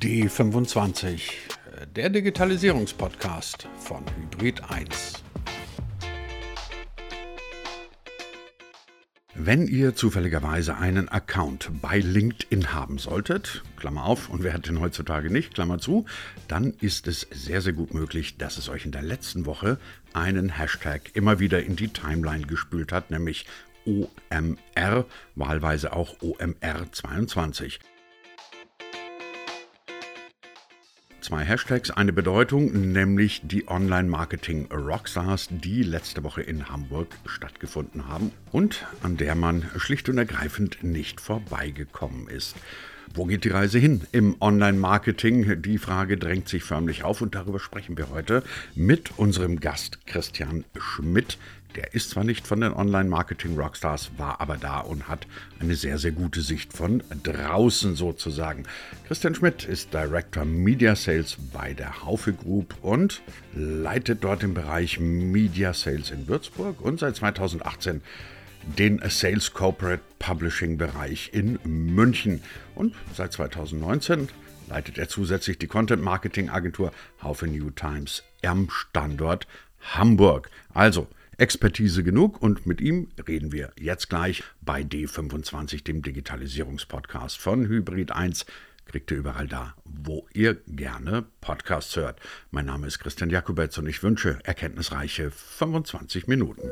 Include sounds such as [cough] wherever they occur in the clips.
D25, der Digitalisierungspodcast von Hybrid 1. Wenn ihr zufälligerweise einen Account bei LinkedIn haben solltet, Klammer auf, und wer hat den heutzutage nicht, Klammer zu, dann ist es sehr, sehr gut möglich, dass es euch in der letzten Woche einen Hashtag immer wieder in die Timeline gespült hat, nämlich OMR, wahlweise auch OMR22. Zwei Hashtags, eine Bedeutung, nämlich die Online-Marketing Rockstars, die letzte Woche in Hamburg stattgefunden haben und an der man schlicht und ergreifend nicht vorbeigekommen ist. Wo geht die Reise hin im Online-Marketing? Die Frage drängt sich förmlich auf und darüber sprechen wir heute mit unserem Gast Christian Schmidt. Der ist zwar nicht von den Online-Marketing-Rockstars, war aber da und hat eine sehr, sehr gute Sicht von draußen sozusagen. Christian Schmidt ist Director Media Sales bei der Haufe Group und leitet dort den Bereich Media Sales in Würzburg und seit 2018 den Sales Corporate Publishing Bereich in München. Und seit 2019 leitet er zusätzlich die Content Marketing Agentur Haufe New Times am Standort Hamburg. Also Expertise genug und mit ihm reden wir jetzt gleich bei D25, dem Digitalisierungspodcast von Hybrid 1 kriegt ihr überall da, wo ihr gerne Podcasts hört. Mein Name ist Christian Jakubetz und ich wünsche erkenntnisreiche 25 Minuten.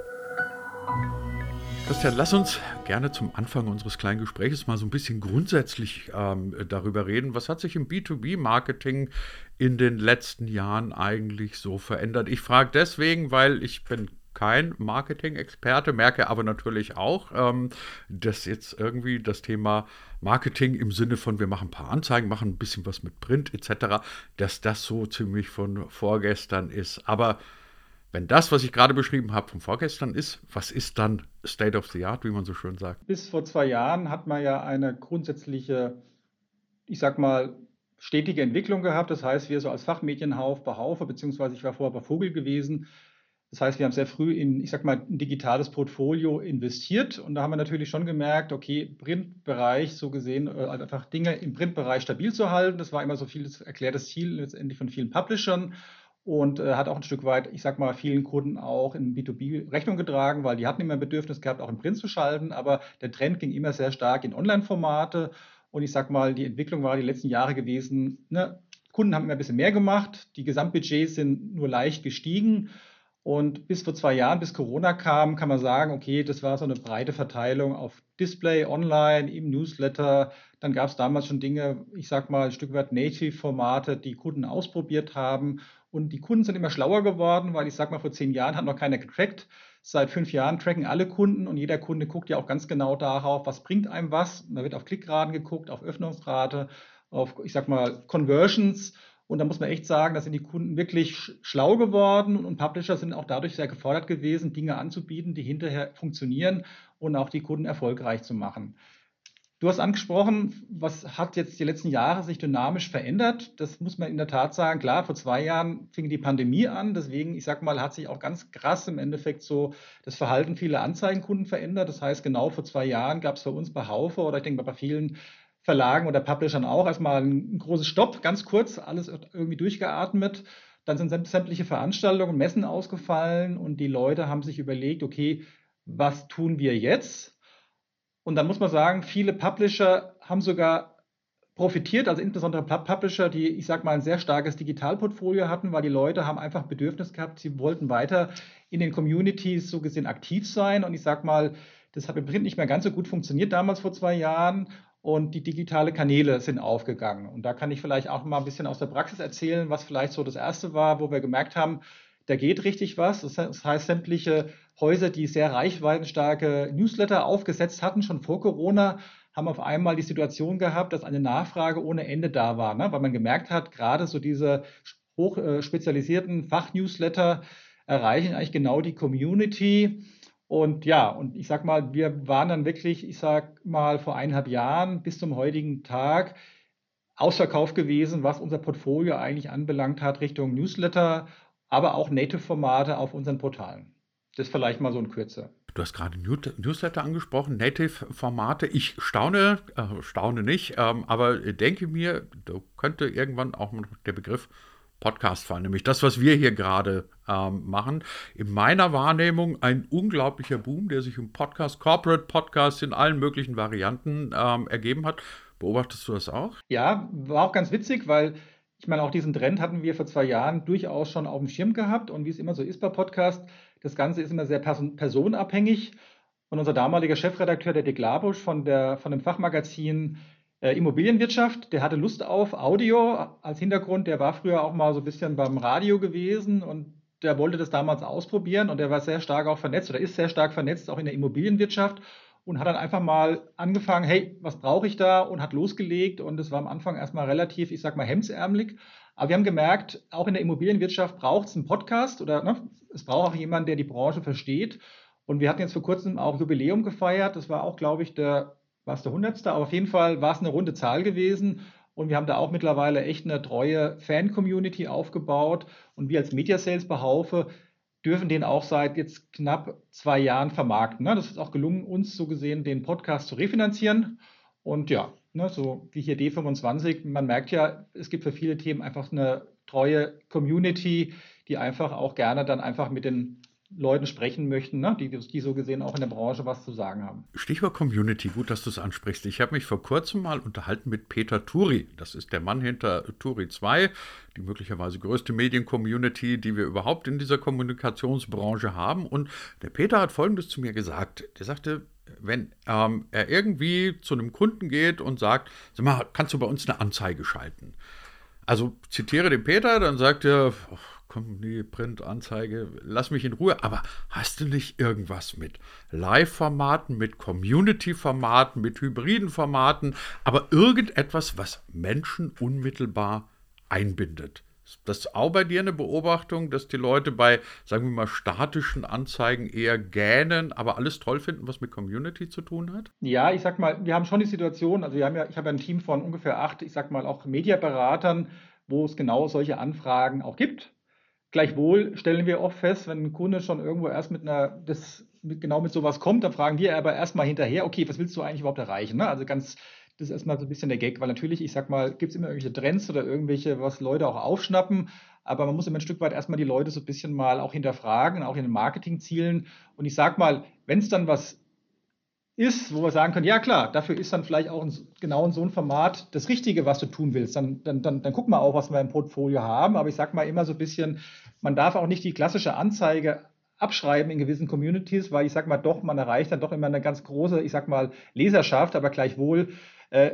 Christian, lass uns gerne zum Anfang unseres kleinen Gesprächs mal so ein bisschen grundsätzlich ähm, darüber reden. Was hat sich im B2B-Marketing in den letzten Jahren eigentlich so verändert? Ich frage deswegen, weil ich bin kein Marketing-Experte, merke aber natürlich auch, ähm, dass jetzt irgendwie das Thema Marketing im Sinne von, wir machen ein paar Anzeigen, machen ein bisschen was mit Print etc., dass das so ziemlich von vorgestern ist. Aber wenn das, was ich gerade beschrieben habe, von vorgestern ist, was ist dann State of the Art, wie man so schön sagt? Bis vor zwei Jahren hat man ja eine grundsätzliche, ich sag mal, stetige Entwicklung gehabt. Das heißt, wir so als Fachmedienhauf bei Haufe, beziehungsweise ich war vorher bei Vogel gewesen. Das heißt, wir haben sehr früh in, ich sag mal, ein digitales Portfolio investiert und da haben wir natürlich schon gemerkt, okay, Printbereich so gesehen, äh, einfach Dinge im Printbereich stabil zu halten. Das war immer so viel erklärtes Ziel letztendlich von vielen Publishern und äh, hat auch ein Stück weit, ich sag mal, vielen Kunden auch in B2B Rechnung getragen, weil die hatten immer ein Bedürfnis gehabt, auch im Print zu schalten, aber der Trend ging immer sehr stark in Online-Formate und ich sag mal, die Entwicklung war die letzten Jahre gewesen, ne? Kunden haben immer ein bisschen mehr gemacht, die Gesamtbudgets sind nur leicht gestiegen und bis vor zwei Jahren, bis Corona kam, kann man sagen, okay, das war so eine breite Verteilung auf Display, Online, im Newsletter. Dann gab es damals schon Dinge, ich sag mal, ein Stück weit Native-Formate, die Kunden ausprobiert haben. Und die Kunden sind immer schlauer geworden, weil ich sage mal, vor zehn Jahren hat noch keiner getrackt. Seit fünf Jahren tracken alle Kunden und jeder Kunde guckt ja auch ganz genau darauf, was bringt einem was. da wird auf Klickraten geguckt, auf Öffnungsrate, auf, ich sag mal, Conversions. Und da muss man echt sagen, da sind die Kunden wirklich schlau geworden und Publisher sind auch dadurch sehr gefordert gewesen, Dinge anzubieten, die hinterher funktionieren und auch die Kunden erfolgreich zu machen. Du hast angesprochen, was hat jetzt die letzten Jahre sich dynamisch verändert? Das muss man in der Tat sagen. Klar, vor zwei Jahren fing die Pandemie an. Deswegen, ich sag mal, hat sich auch ganz krass im Endeffekt so das Verhalten vieler Anzeigenkunden verändert. Das heißt, genau vor zwei Jahren gab es bei uns bei Haufe oder ich denke bei vielen Verlagen oder Publishern auch erstmal ein großes Stopp, ganz kurz, alles irgendwie durchgeatmet. Dann sind sämtliche Veranstaltungen, Messen ausgefallen und die Leute haben sich überlegt, okay, was tun wir jetzt? Und dann muss man sagen, viele Publisher haben sogar profitiert, also insbesondere Publisher, die, ich sag mal, ein sehr starkes Digitalportfolio hatten, weil die Leute haben einfach Bedürfnis gehabt, sie wollten weiter in den Communities so gesehen aktiv sein. Und ich sag mal, das hat im Print nicht mehr ganz so gut funktioniert damals vor zwei Jahren. Und die digitale Kanäle sind aufgegangen. Und da kann ich vielleicht auch mal ein bisschen aus der Praxis erzählen, was vielleicht so das erste war, wo wir gemerkt haben, da geht richtig was. Das heißt, sämtliche Häuser, die sehr reichweitenstarke Newsletter aufgesetzt hatten, schon vor Corona, haben auf einmal die Situation gehabt, dass eine Nachfrage ohne Ende da war, ne? weil man gemerkt hat, gerade so diese hoch äh, Fachnewsletter erreichen eigentlich genau die Community. Und ja, und ich sag mal, wir waren dann wirklich, ich sag mal, vor eineinhalb Jahren bis zum heutigen Tag ausverkauft gewesen, was unser Portfolio eigentlich anbelangt hat, Richtung Newsletter aber auch Native-Formate auf unseren Portalen. Das vielleicht mal so in Kürze. Du hast gerade Newsletter angesprochen, Native-Formate. Ich staune, äh, staune nicht, ähm, aber denke mir, da könnte irgendwann auch der Begriff Podcast fallen, nämlich das, was wir hier gerade ähm, machen. In meiner Wahrnehmung ein unglaublicher Boom, der sich im Podcast, Corporate Podcast in allen möglichen Varianten ähm, ergeben hat. Beobachtest du das auch? Ja, war auch ganz witzig, weil ich meine, auch diesen Trend hatten wir vor zwei Jahren durchaus schon auf dem Schirm gehabt. Und wie es immer so ist bei Podcast, das Ganze ist immer sehr person personenabhängig. Und unser damaliger Chefredakteur, der Dick Labusch von, der, von dem Fachmagazin äh, Immobilienwirtschaft, der hatte Lust auf Audio als Hintergrund. Der war früher auch mal so ein bisschen beim Radio gewesen und der wollte das damals ausprobieren und der war sehr stark auch vernetzt oder ist sehr stark vernetzt auch in der Immobilienwirtschaft und hat dann einfach mal angefangen, hey, was brauche ich da und hat losgelegt und es war am Anfang erstmal relativ, ich sag mal, hemdsärmelig. Aber wir haben gemerkt, auch in der Immobilienwirtschaft braucht es einen Podcast oder ne, es braucht auch jemanden, der die Branche versteht. Und wir hatten jetzt vor kurzem auch Jubiläum gefeiert. Das war auch, glaube ich, der, war es der 100. Aber auf jeden Fall war es eine runde Zahl gewesen. Und wir haben da auch mittlerweile echt eine treue Fan-Community aufgebaut. Und wir als Media Sales Behaufe dürfen den auch seit jetzt knapp zwei Jahren vermarkten. Ne? Das ist auch gelungen, uns so gesehen den Podcast zu refinanzieren. Und ja, ne, so wie hier D25, man merkt ja, es gibt für viele Themen einfach eine treue Community, die einfach auch gerne dann einfach mit den Leuten sprechen möchten, ne? die, die so gesehen auch in der Branche was zu sagen haben. Stichwort Community, gut, dass du es ansprichst. Ich habe mich vor kurzem mal unterhalten mit Peter Turi. Das ist der Mann hinter Turi 2, die möglicherweise größte Medien-Community, die wir überhaupt in dieser Kommunikationsbranche haben. Und der Peter hat Folgendes zu mir gesagt. Der sagte, wenn ähm, er irgendwie zu einem Kunden geht und sagt, sag mal, kannst du bei uns eine Anzeige schalten? Also zitiere den Peter, dann sagt er, komm, nee, Printanzeige, lass mich in Ruhe. Aber hast du nicht irgendwas mit Live-Formaten, mit Community-Formaten, mit hybriden Formaten, aber irgendetwas, was Menschen unmittelbar einbindet? Ist das auch bei dir eine Beobachtung, dass die Leute bei, sagen wir mal, statischen Anzeigen eher gähnen, aber alles toll finden, was mit Community zu tun hat? Ja, ich sag mal, wir haben schon die Situation, also wir haben ja, ich habe ja ein Team von ungefähr acht, ich sag mal, auch Mediaberatern, wo es genau solche Anfragen auch gibt. Gleichwohl stellen wir oft fest, wenn ein Kunde schon irgendwo erst mit einer, das, mit, genau mit sowas kommt, dann fragen wir aber erstmal hinterher, okay, was willst du eigentlich überhaupt erreichen? Ne? Also ganz, das ist erstmal so ein bisschen der Gag, weil natürlich, ich sag mal, gibt es immer irgendwelche Trends oder irgendwelche, was Leute auch aufschnappen, aber man muss immer ein Stück weit erstmal die Leute so ein bisschen mal auch hinterfragen, auch in den Marketingzielen. Und ich sag mal, wenn es dann was ist, wo wir sagen können, ja klar, dafür ist dann vielleicht auch in, genau in so einem Format das Richtige, was du tun willst. Dann, dann, dann, dann guck mal auch, was wir im Portfolio haben. Aber ich sage mal immer so ein bisschen, man darf auch nicht die klassische Anzeige abschreiben in gewissen Communities, weil ich sage mal doch, man erreicht dann doch immer eine ganz große, ich sag mal, Leserschaft, aber gleichwohl,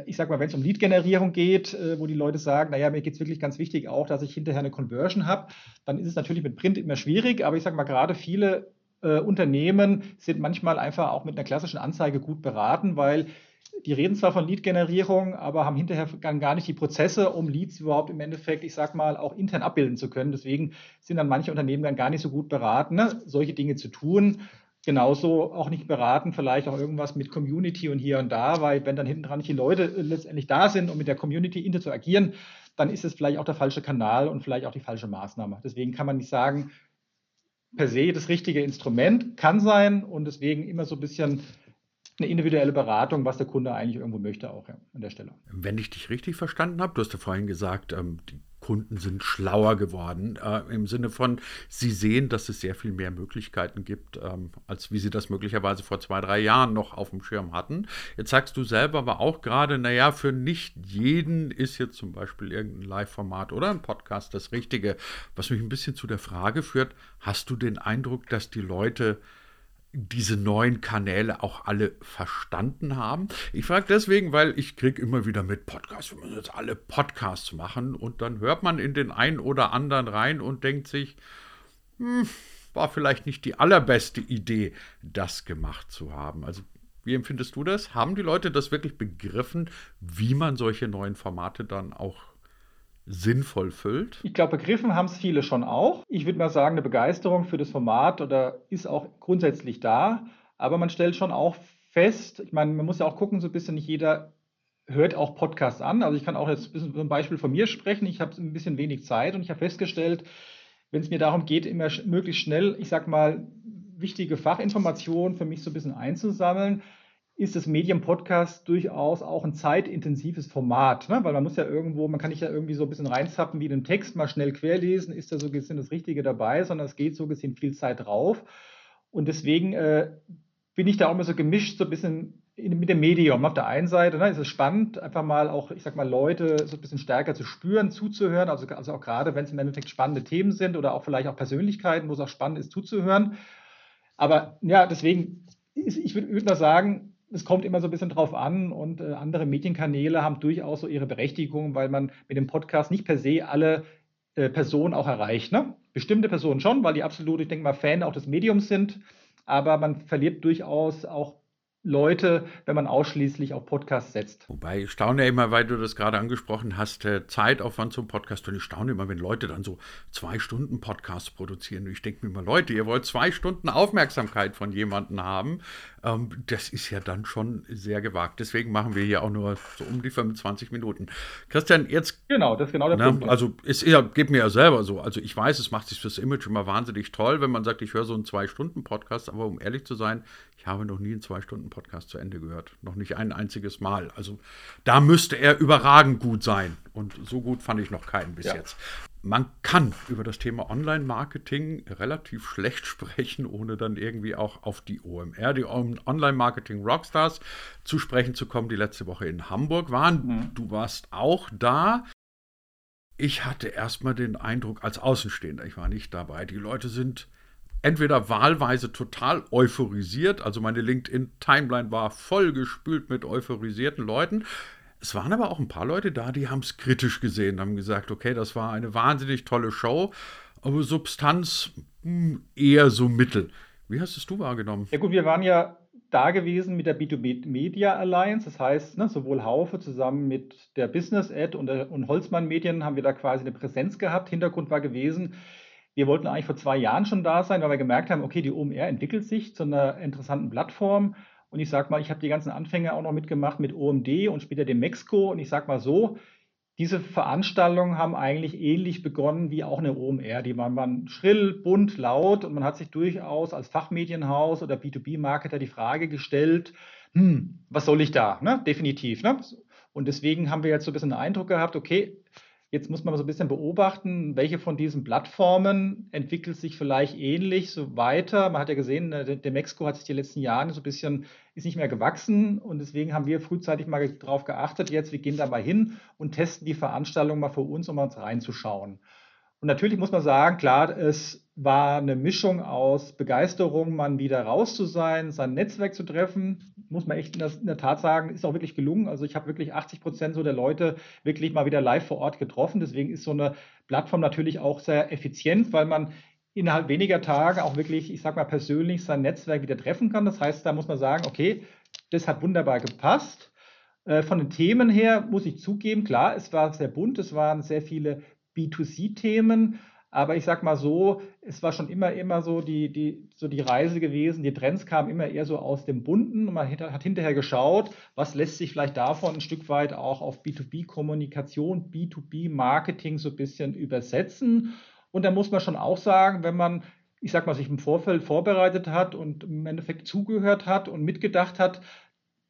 ich sag mal, wenn es um Lead-Generierung geht, äh, wo die Leute sagen, naja, mir geht es wirklich ganz wichtig auch, dass ich hinterher eine Conversion habe, dann ist es natürlich mit Print immer schwierig, aber ich sage mal, gerade viele äh, Unternehmen sind manchmal einfach auch mit einer klassischen Anzeige gut beraten, weil die reden zwar von Lead-Generierung, aber haben hinterher gar nicht die Prozesse, um Leads überhaupt im Endeffekt, ich sag mal, auch intern abbilden zu können. Deswegen sind dann manche Unternehmen dann gar nicht so gut beraten, ne, solche Dinge zu tun. Genauso auch nicht beraten, vielleicht auch irgendwas mit Community und hier und da, weil wenn dann hinten dran nicht die Leute letztendlich da sind, um mit der Community interagieren, dann ist es vielleicht auch der falsche Kanal und vielleicht auch die falsche Maßnahme. Deswegen kann man nicht sagen, per se das richtige Instrument, kann sein und deswegen immer so ein bisschen eine individuelle Beratung, was der Kunde eigentlich irgendwo möchte, auch ja, an der Stelle. Wenn ich dich richtig verstanden habe, du hast ja vorhin gesagt, ähm, die Kunden sind schlauer geworden, äh, im Sinne von, sie sehen, dass es sehr viel mehr Möglichkeiten gibt, ähm, als wie sie das möglicherweise vor zwei, drei Jahren noch auf dem Schirm hatten. Jetzt sagst du selber aber auch gerade, naja, für nicht jeden ist jetzt zum Beispiel irgendein Live-Format oder ein Podcast das Richtige, was mich ein bisschen zu der Frage führt, hast du den Eindruck, dass die Leute diese neuen Kanäle auch alle verstanden haben. Ich frage deswegen, weil ich kriege immer wieder mit Podcasts, wir müssen jetzt alle Podcasts machen und dann hört man in den einen oder anderen rein und denkt sich, hm, war vielleicht nicht die allerbeste Idee, das gemacht zu haben. Also wie empfindest du das? Haben die Leute das wirklich begriffen, wie man solche neuen Formate dann auch sinnvoll füllt? Ich glaube, begriffen haben es viele schon auch. Ich würde mal sagen, eine Begeisterung für das Format oder ist auch grundsätzlich da. Aber man stellt schon auch fest, ich meine, man muss ja auch gucken, so ein bisschen nicht jeder hört auch Podcasts an. Also ich kann auch jetzt ein Beispiel von mir sprechen. Ich habe ein bisschen wenig Zeit und ich habe festgestellt, wenn es mir darum geht, immer möglichst schnell, ich sag mal, wichtige Fachinformationen für mich so ein bisschen einzusammeln, ist das Medium-Podcast durchaus auch ein zeitintensives Format, ne? weil man muss ja irgendwo, man kann nicht ja irgendwie so ein bisschen reinzappen wie den Text, mal schnell querlesen, ist da so gesehen das Richtige dabei, sondern es geht so gesehen viel Zeit drauf. Und deswegen äh, bin ich da auch immer so gemischt, so ein bisschen in, mit dem Medium. Auf der einen Seite ne, ist es spannend, einfach mal auch, ich sag mal, Leute so ein bisschen stärker zu spüren, zuzuhören, also, also auch gerade, wenn es im Endeffekt spannende Themen sind oder auch vielleicht auch Persönlichkeiten, wo es auch spannend ist, zuzuhören. Aber ja, deswegen, ich würde würd mal sagen, es kommt immer so ein bisschen drauf an und äh, andere Medienkanäle haben durchaus so ihre Berechtigung, weil man mit dem Podcast nicht per se alle äh, Personen auch erreicht. Ne? Bestimmte Personen schon, weil die absolut, ich denke mal, Fan auch des Mediums sind, aber man verliert durchaus auch Leute, wenn man ausschließlich auf Podcasts setzt. Wobei ich staune immer, weil du das gerade angesprochen hast, äh, Zeitaufwand zum Podcast. Und ich staune immer, wenn Leute dann so zwei Stunden Podcasts produzieren. Und ich denke mir immer, Leute, ihr wollt zwei Stunden Aufmerksamkeit von jemandem haben. Ähm, das ist ja dann schon sehr gewagt. Deswegen machen wir hier auch nur so um die 25 Minuten. Christian, jetzt. Genau, das ist genau der ne, Punkt. Also, es ja, geht mir ja selber so. Also, ich weiß, es macht sich fürs Image immer wahnsinnig toll, wenn man sagt, ich höre so einen Zwei-Stunden-Podcast. Aber um ehrlich zu sein, ich habe noch nie einen Zwei-Stunden-Podcast zu Ende gehört. Noch nicht ein einziges Mal. Also da müsste er überragend gut sein. Und so gut fand ich noch keinen bis ja. jetzt. Man kann über das Thema Online-Marketing relativ schlecht [laughs] sprechen, ohne dann irgendwie auch auf die OMR, die Online-Marketing-Rockstars, zu sprechen zu kommen, die letzte Woche in Hamburg waren. Mhm. Du warst auch da. Ich hatte erstmal den Eindruck als Außenstehender, ich war nicht dabei, die Leute sind entweder wahlweise total euphorisiert, also meine LinkedIn-Timeline war vollgespült mit euphorisierten Leuten. Es waren aber auch ein paar Leute da, die haben es kritisch gesehen, haben gesagt, okay, das war eine wahnsinnig tolle Show, aber Substanz hm, eher so mittel. Wie hast es du wahrgenommen? Ja gut, wir waren ja da gewesen mit der B2B Media Alliance, das heißt, ne, sowohl Haufe zusammen mit der Business Ad und, und Holzmann Medien haben wir da quasi eine Präsenz gehabt. Hintergrund war gewesen, wir wollten eigentlich vor zwei Jahren schon da sein, weil wir gemerkt haben, okay, die OMR entwickelt sich zu einer interessanten Plattform. Und ich sage mal, ich habe die ganzen Anfänge auch noch mitgemacht mit OMD und später dem Mexiko. Und ich sage mal so, diese Veranstaltungen haben eigentlich ähnlich begonnen wie auch eine OMR. Die waren, waren schrill, bunt, laut und man hat sich durchaus als Fachmedienhaus oder B2B-Marketer die Frage gestellt, hm, was soll ich da? Ne? Definitiv. Ne? Und deswegen haben wir jetzt so ein bisschen den Eindruck gehabt, okay, Jetzt muss man so ein bisschen beobachten, welche von diesen Plattformen entwickelt sich vielleicht ähnlich so weiter. Man hat ja gesehen, äh, der Mexiko hat sich die letzten Jahre so ein bisschen, ist nicht mehr gewachsen und deswegen haben wir frühzeitig mal darauf geachtet, jetzt, wir gehen da mal hin und testen die Veranstaltung mal für uns, um uns reinzuschauen. Und natürlich muss man sagen, klar, es war eine Mischung aus Begeisterung, mal wieder raus zu sein, sein Netzwerk zu treffen. Muss man echt in der, in der Tat sagen, ist auch wirklich gelungen. Also ich habe wirklich 80 Prozent so der Leute wirklich mal wieder live vor Ort getroffen. Deswegen ist so eine Plattform natürlich auch sehr effizient, weil man innerhalb weniger Tage auch wirklich, ich sage mal persönlich, sein Netzwerk wieder treffen kann. Das heißt, da muss man sagen, okay, das hat wunderbar gepasst. Äh, von den Themen her muss ich zugeben, klar, es war sehr bunt, es waren sehr viele B2C-Themen. Aber ich sag mal so, es war schon immer, immer so die, die, so die Reise gewesen. Die Trends kamen immer eher so aus dem Bunten man hat hinterher geschaut, was lässt sich vielleicht davon ein Stück weit auch auf B2B-Kommunikation, B2B-Marketing so ein bisschen übersetzen. Und da muss man schon auch sagen, wenn man, ich sag mal, sich im Vorfeld vorbereitet hat und im Endeffekt zugehört hat und mitgedacht hat,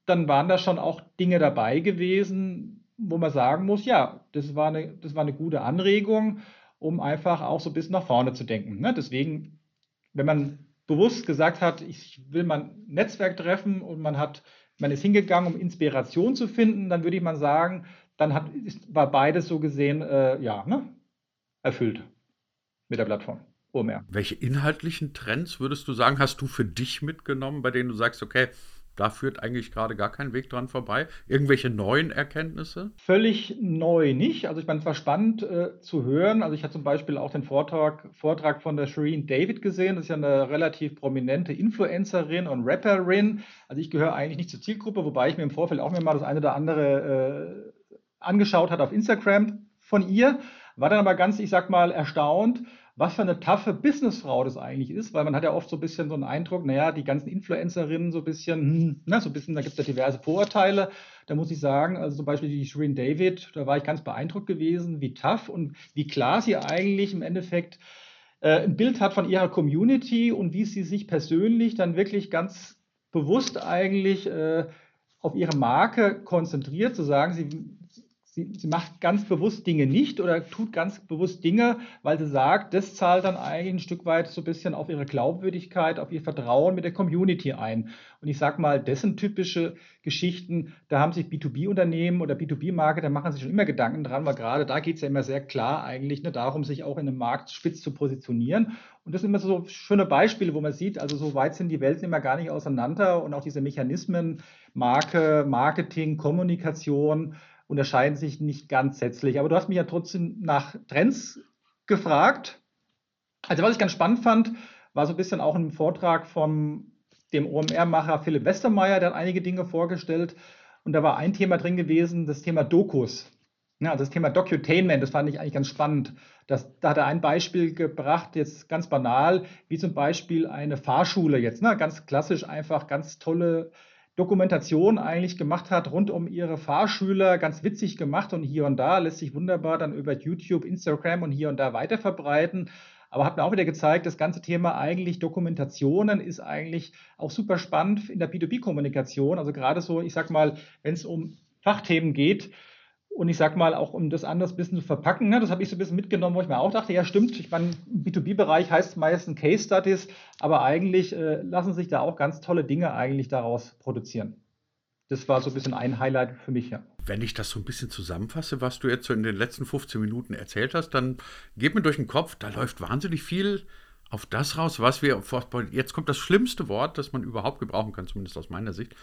dann waren da schon auch Dinge dabei gewesen, wo man sagen muss, ja, das war eine, das war eine gute Anregung, um einfach auch so ein bisschen nach vorne zu denken. Ne? Deswegen, wenn man bewusst gesagt hat, ich will mein Netzwerk treffen und man hat, man ist hingegangen, um Inspiration zu finden, dann würde ich mal sagen, dann hat, ist, war beides so gesehen, äh, ja, ne? erfüllt mit der Plattform. OMR. Welche inhaltlichen Trends würdest du sagen, hast du für dich mitgenommen, bei denen du sagst, okay, da führt eigentlich gerade gar kein Weg dran vorbei. Irgendwelche neuen Erkenntnisse? Völlig neu nicht. Also ich meine, es war spannend äh, zu hören. Also ich hatte zum Beispiel auch den Vortrag, Vortrag von der Shireen David gesehen. Das ist ja eine relativ prominente Influencerin und Rapperin. Also ich gehöre eigentlich nicht zur Zielgruppe, wobei ich mir im Vorfeld auch mir mal das eine oder andere äh, angeschaut hat auf Instagram von ihr. War dann aber ganz, ich sag mal, erstaunt, was für eine taffe Businessfrau das eigentlich ist, weil man hat ja oft so ein bisschen so einen Eindruck, naja, die ganzen Influencerinnen so ein bisschen, hm, na, so ein bisschen, da gibt es ja diverse Vorurteile. Da muss ich sagen, also zum Beispiel die Shirin David, da war ich ganz beeindruckt gewesen, wie tough und wie klar sie eigentlich im Endeffekt äh, ein Bild hat von ihrer Community und wie sie sich persönlich dann wirklich ganz bewusst eigentlich äh, auf ihre Marke konzentriert, zu sagen, sie sie, sie macht ganz bewusst Dinge nicht oder tut ganz bewusst Dinge, weil sie sagt, das zahlt dann eigentlich ein Stück weit so ein bisschen auf ihre Glaubwürdigkeit, auf ihr Vertrauen mit der Community ein. Und ich sage mal, das sind typische Geschichten, da haben sich B2B-Unternehmen oder B2B-Marke, da machen sich schon immer Gedanken dran, weil gerade da geht es ja immer sehr klar eigentlich ne, darum, sich auch in einem Markt spitz zu positionieren. Und das sind immer so schöne Beispiele, wo man sieht, also so weit sind die Welten immer gar nicht auseinander und auch diese Mechanismen, Marke, Marketing, Kommunikation, unterscheiden sich nicht ganz sätzlich. Aber du hast mich ja trotzdem nach Trends gefragt. Also was ich ganz spannend fand, war so ein bisschen auch ein Vortrag von dem OMR-Macher Philipp Westermeier, der hat einige Dinge vorgestellt. Und da war ein Thema drin gewesen, das Thema Dokus. Ja, also das Thema Docutainment, das fand ich eigentlich ganz spannend. Das, da hat er ein Beispiel gebracht, jetzt ganz banal, wie zum Beispiel eine Fahrschule jetzt. Ne? Ganz klassisch einfach, ganz tolle Dokumentation eigentlich gemacht hat rund um ihre Fahrschüler, ganz witzig gemacht und hier und da lässt sich wunderbar dann über YouTube, Instagram und hier und da weiter verbreiten. Aber hat mir auch wieder gezeigt, das ganze Thema eigentlich Dokumentationen ist eigentlich auch super spannend in der B2B-Kommunikation. Also gerade so, ich sag mal, wenn es um Fachthemen geht, und ich sag mal, auch um das anders ein bisschen zu verpacken, ne, das habe ich so ein bisschen mitgenommen, wo ich mir auch dachte, ja stimmt, ich meine, im B2B-Bereich heißt meistens Case Studies, aber eigentlich äh, lassen sich da auch ganz tolle Dinge eigentlich daraus produzieren. Das war so ein bisschen ein Highlight für mich, ja. Wenn ich das so ein bisschen zusammenfasse, was du jetzt so in den letzten 15 Minuten erzählt hast, dann geht mir durch den Kopf, da läuft wahnsinnig viel auf das raus, was wir, jetzt kommt das schlimmste Wort, das man überhaupt gebrauchen kann, zumindest aus meiner Sicht,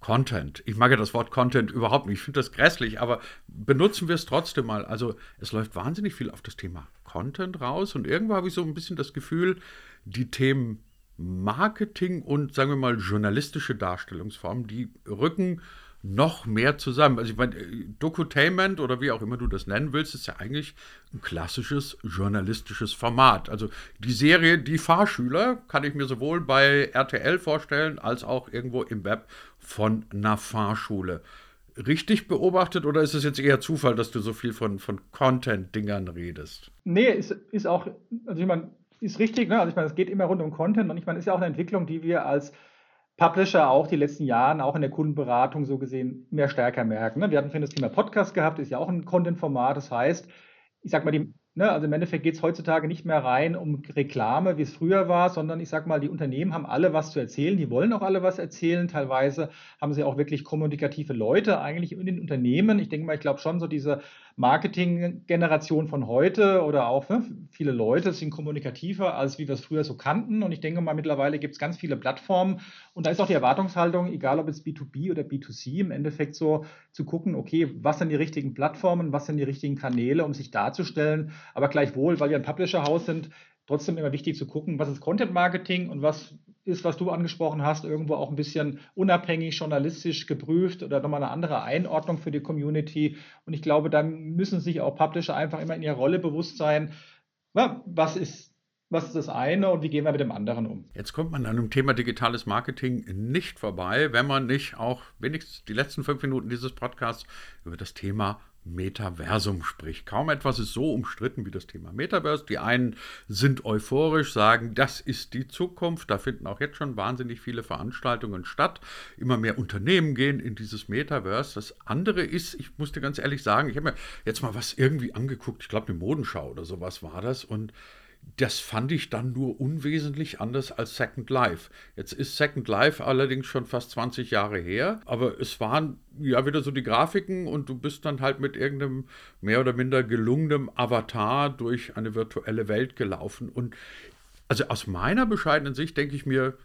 Content. Ich mag ja das Wort Content überhaupt nicht. Ich finde das grässlich, aber benutzen wir es trotzdem mal. Also es läuft wahnsinnig viel auf das Thema Content raus und irgendwo habe ich so ein bisschen das Gefühl, die Themen Marketing und sagen wir mal journalistische Darstellungsformen, die rücken noch mehr zusammen. Also ich meine, Docutainment oder wie auch immer du das nennen willst, ist ja eigentlich ein klassisches journalistisches Format. Also die Serie Die Fahrschüler kann ich mir sowohl bei RTL vorstellen als auch irgendwo im Web von einer Fahrschule. Richtig beobachtet oder ist es jetzt eher Zufall, dass du so viel von, von Content-Dingern redest? Nee, ist, ist auch, also ich meine, ist richtig, ne? Also ich meine, es geht immer rund um Content und ich meine, es ist ja auch eine Entwicklung, die wir als Publisher auch die letzten Jahren, auch in der Kundenberatung so gesehen, mehr stärker merken. Ne? Wir hatten vorhin das Thema Podcast gehabt, ist ja auch ein Content-Format. Das heißt, ich sag mal, die Ne, also im Endeffekt geht es heutzutage nicht mehr rein um Reklame, wie es früher war, sondern ich sage mal, die Unternehmen haben alle was zu erzählen, die wollen auch alle was erzählen. Teilweise haben sie auch wirklich kommunikative Leute eigentlich in den Unternehmen. Ich denke mal, ich glaube schon, so diese Marketing-Generation von heute oder auch ne, viele Leute sind kommunikativer, als wie wir es früher so kannten. Und ich denke mal, mittlerweile gibt es ganz viele Plattformen und da ist auch die Erwartungshaltung, egal ob es B2B oder B2C, im Endeffekt so zu gucken, okay, was sind die richtigen Plattformen, was sind die richtigen Kanäle, um sich darzustellen aber gleichwohl, weil wir ein Publisher-Haus sind, trotzdem immer wichtig zu gucken, was ist Content Marketing und was ist, was du angesprochen hast, irgendwo auch ein bisschen unabhängig, journalistisch geprüft oder nochmal eine andere Einordnung für die Community. Und ich glaube, da müssen sich auch Publisher einfach immer in ihrer Rolle bewusst sein, was ist was ist das eine und wie gehen wir mit dem anderen um? Jetzt kommt man an dem Thema digitales Marketing nicht vorbei, wenn man nicht auch wenigstens die letzten fünf Minuten dieses Podcasts über das Thema Metaversum spricht. Kaum etwas ist so umstritten wie das Thema Metaverse. Die einen sind euphorisch, sagen, das ist die Zukunft. Da finden auch jetzt schon wahnsinnig viele Veranstaltungen statt. Immer mehr Unternehmen gehen in dieses Metaverse. Das andere ist, ich muss dir ganz ehrlich sagen, ich habe mir jetzt mal was irgendwie angeguckt. Ich glaube, eine Modenschau oder sowas war das. Und das fand ich dann nur unwesentlich anders als Second Life. Jetzt ist Second Life allerdings schon fast 20 Jahre her, aber es waren ja wieder so die Grafiken und du bist dann halt mit irgendeinem mehr oder minder gelungenem Avatar durch eine virtuelle Welt gelaufen. Und also aus meiner bescheidenen Sicht denke ich mir,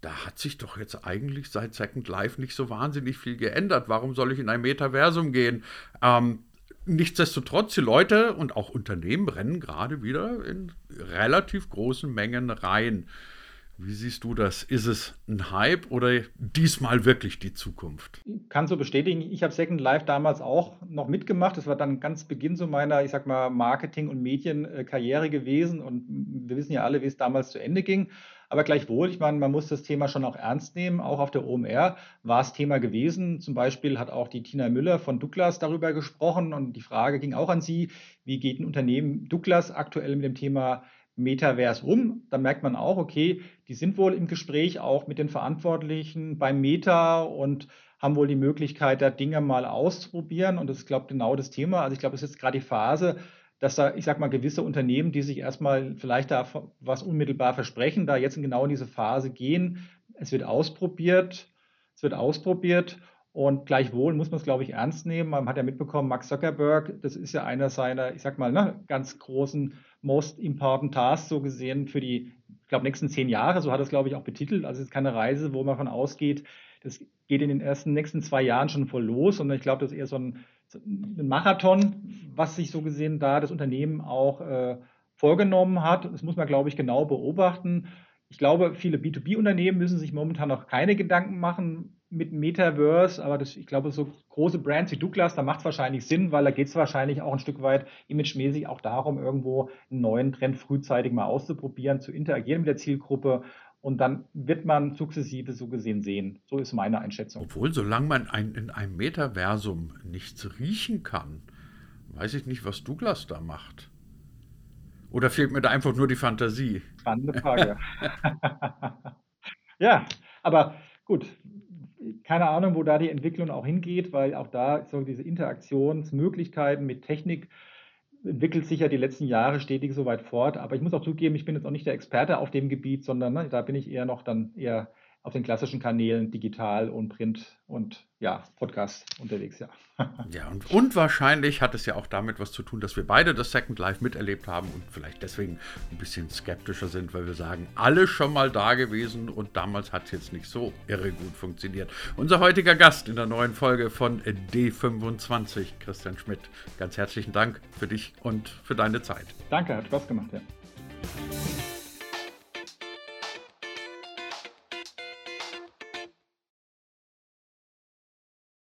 da hat sich doch jetzt eigentlich seit Second Life nicht so wahnsinnig viel geändert. Warum soll ich in ein Metaversum gehen? Ähm, Nichtsdestotrotz, die Leute und auch Unternehmen rennen gerade wieder in relativ großen Mengen rein. Wie siehst du das? Ist es ein Hype oder diesmal wirklich die Zukunft? Kann so bestätigen. Ich habe Second Life damals auch noch mitgemacht. Das war dann ganz Beginn so meiner, ich sag mal, Marketing- und Medienkarriere gewesen. Und wir wissen ja alle, wie es damals zu Ende ging. Aber gleichwohl, ich meine, man muss das Thema schon auch ernst nehmen. Auch auf der OMR war es Thema gewesen. Zum Beispiel hat auch die Tina Müller von Douglas darüber gesprochen und die Frage ging auch an Sie, wie geht ein Unternehmen Douglas aktuell mit dem Thema Metaverse um. Dann merkt man auch, okay, die sind wohl im Gespräch auch mit den Verantwortlichen beim Meta und haben wohl die Möglichkeit, da Dinge mal auszuprobieren. Und das ist, glaube ich, genau das Thema. Also ich glaube, es ist jetzt gerade die Phase, dass da, ich sag mal, gewisse Unternehmen, die sich erstmal vielleicht da was unmittelbar versprechen, da jetzt genau in diese Phase gehen. Es wird ausprobiert, es wird ausprobiert und gleichwohl muss man es, glaube ich, ernst nehmen. Man hat ja mitbekommen, Max Zuckerberg, das ist ja einer seiner, ich sag mal, ne, ganz großen Most Important Tasks so gesehen für die, ich glaube, nächsten zehn Jahre. So hat es, glaube ich, auch betitelt. Also es ist keine Reise, wo man davon ausgeht, das geht in den ersten nächsten zwei Jahren schon voll los, sondern ich glaube, das ist eher so ein, ein Marathon, was sich so gesehen da das Unternehmen auch äh, vorgenommen hat. Das muss man, glaube ich, genau beobachten. Ich glaube, viele B2B-Unternehmen müssen sich momentan noch keine Gedanken machen, mit Metaverse, aber das, ich glaube, so große Brands wie Douglas, da macht es wahrscheinlich Sinn, weil da geht es wahrscheinlich auch ein Stück weit imagemäßig auch darum, irgendwo einen neuen Trend frühzeitig mal auszuprobieren, zu interagieren mit der Zielgruppe und dann wird man sukzessive so gesehen sehen. So ist meine Einschätzung. Obwohl, solange man ein, in einem Metaversum nichts riechen kann, weiß ich nicht, was Douglas da macht. Oder fehlt mir da einfach nur die Fantasie? Spannende Frage. [laughs] ja, aber gut, keine Ahnung, wo da die Entwicklung auch hingeht, weil auch da so diese Interaktionsmöglichkeiten mit Technik entwickelt sich ja die letzten Jahre stetig so weit fort. Aber ich muss auch zugeben, ich bin jetzt auch nicht der Experte auf dem Gebiet, sondern ne, da bin ich eher noch dann eher auf den klassischen Kanälen digital und Print und ja, Podcast unterwegs, ja. [laughs] ja, und, und wahrscheinlich hat es ja auch damit was zu tun, dass wir beide das Second Life miterlebt haben und vielleicht deswegen ein bisschen skeptischer sind, weil wir sagen, alle schon mal da gewesen und damals hat es jetzt nicht so irre gut funktioniert. Unser heutiger Gast in der neuen Folge von D25, Christian Schmidt. Ganz herzlichen Dank für dich und für deine Zeit. Danke, hat Spaß gemacht, ja.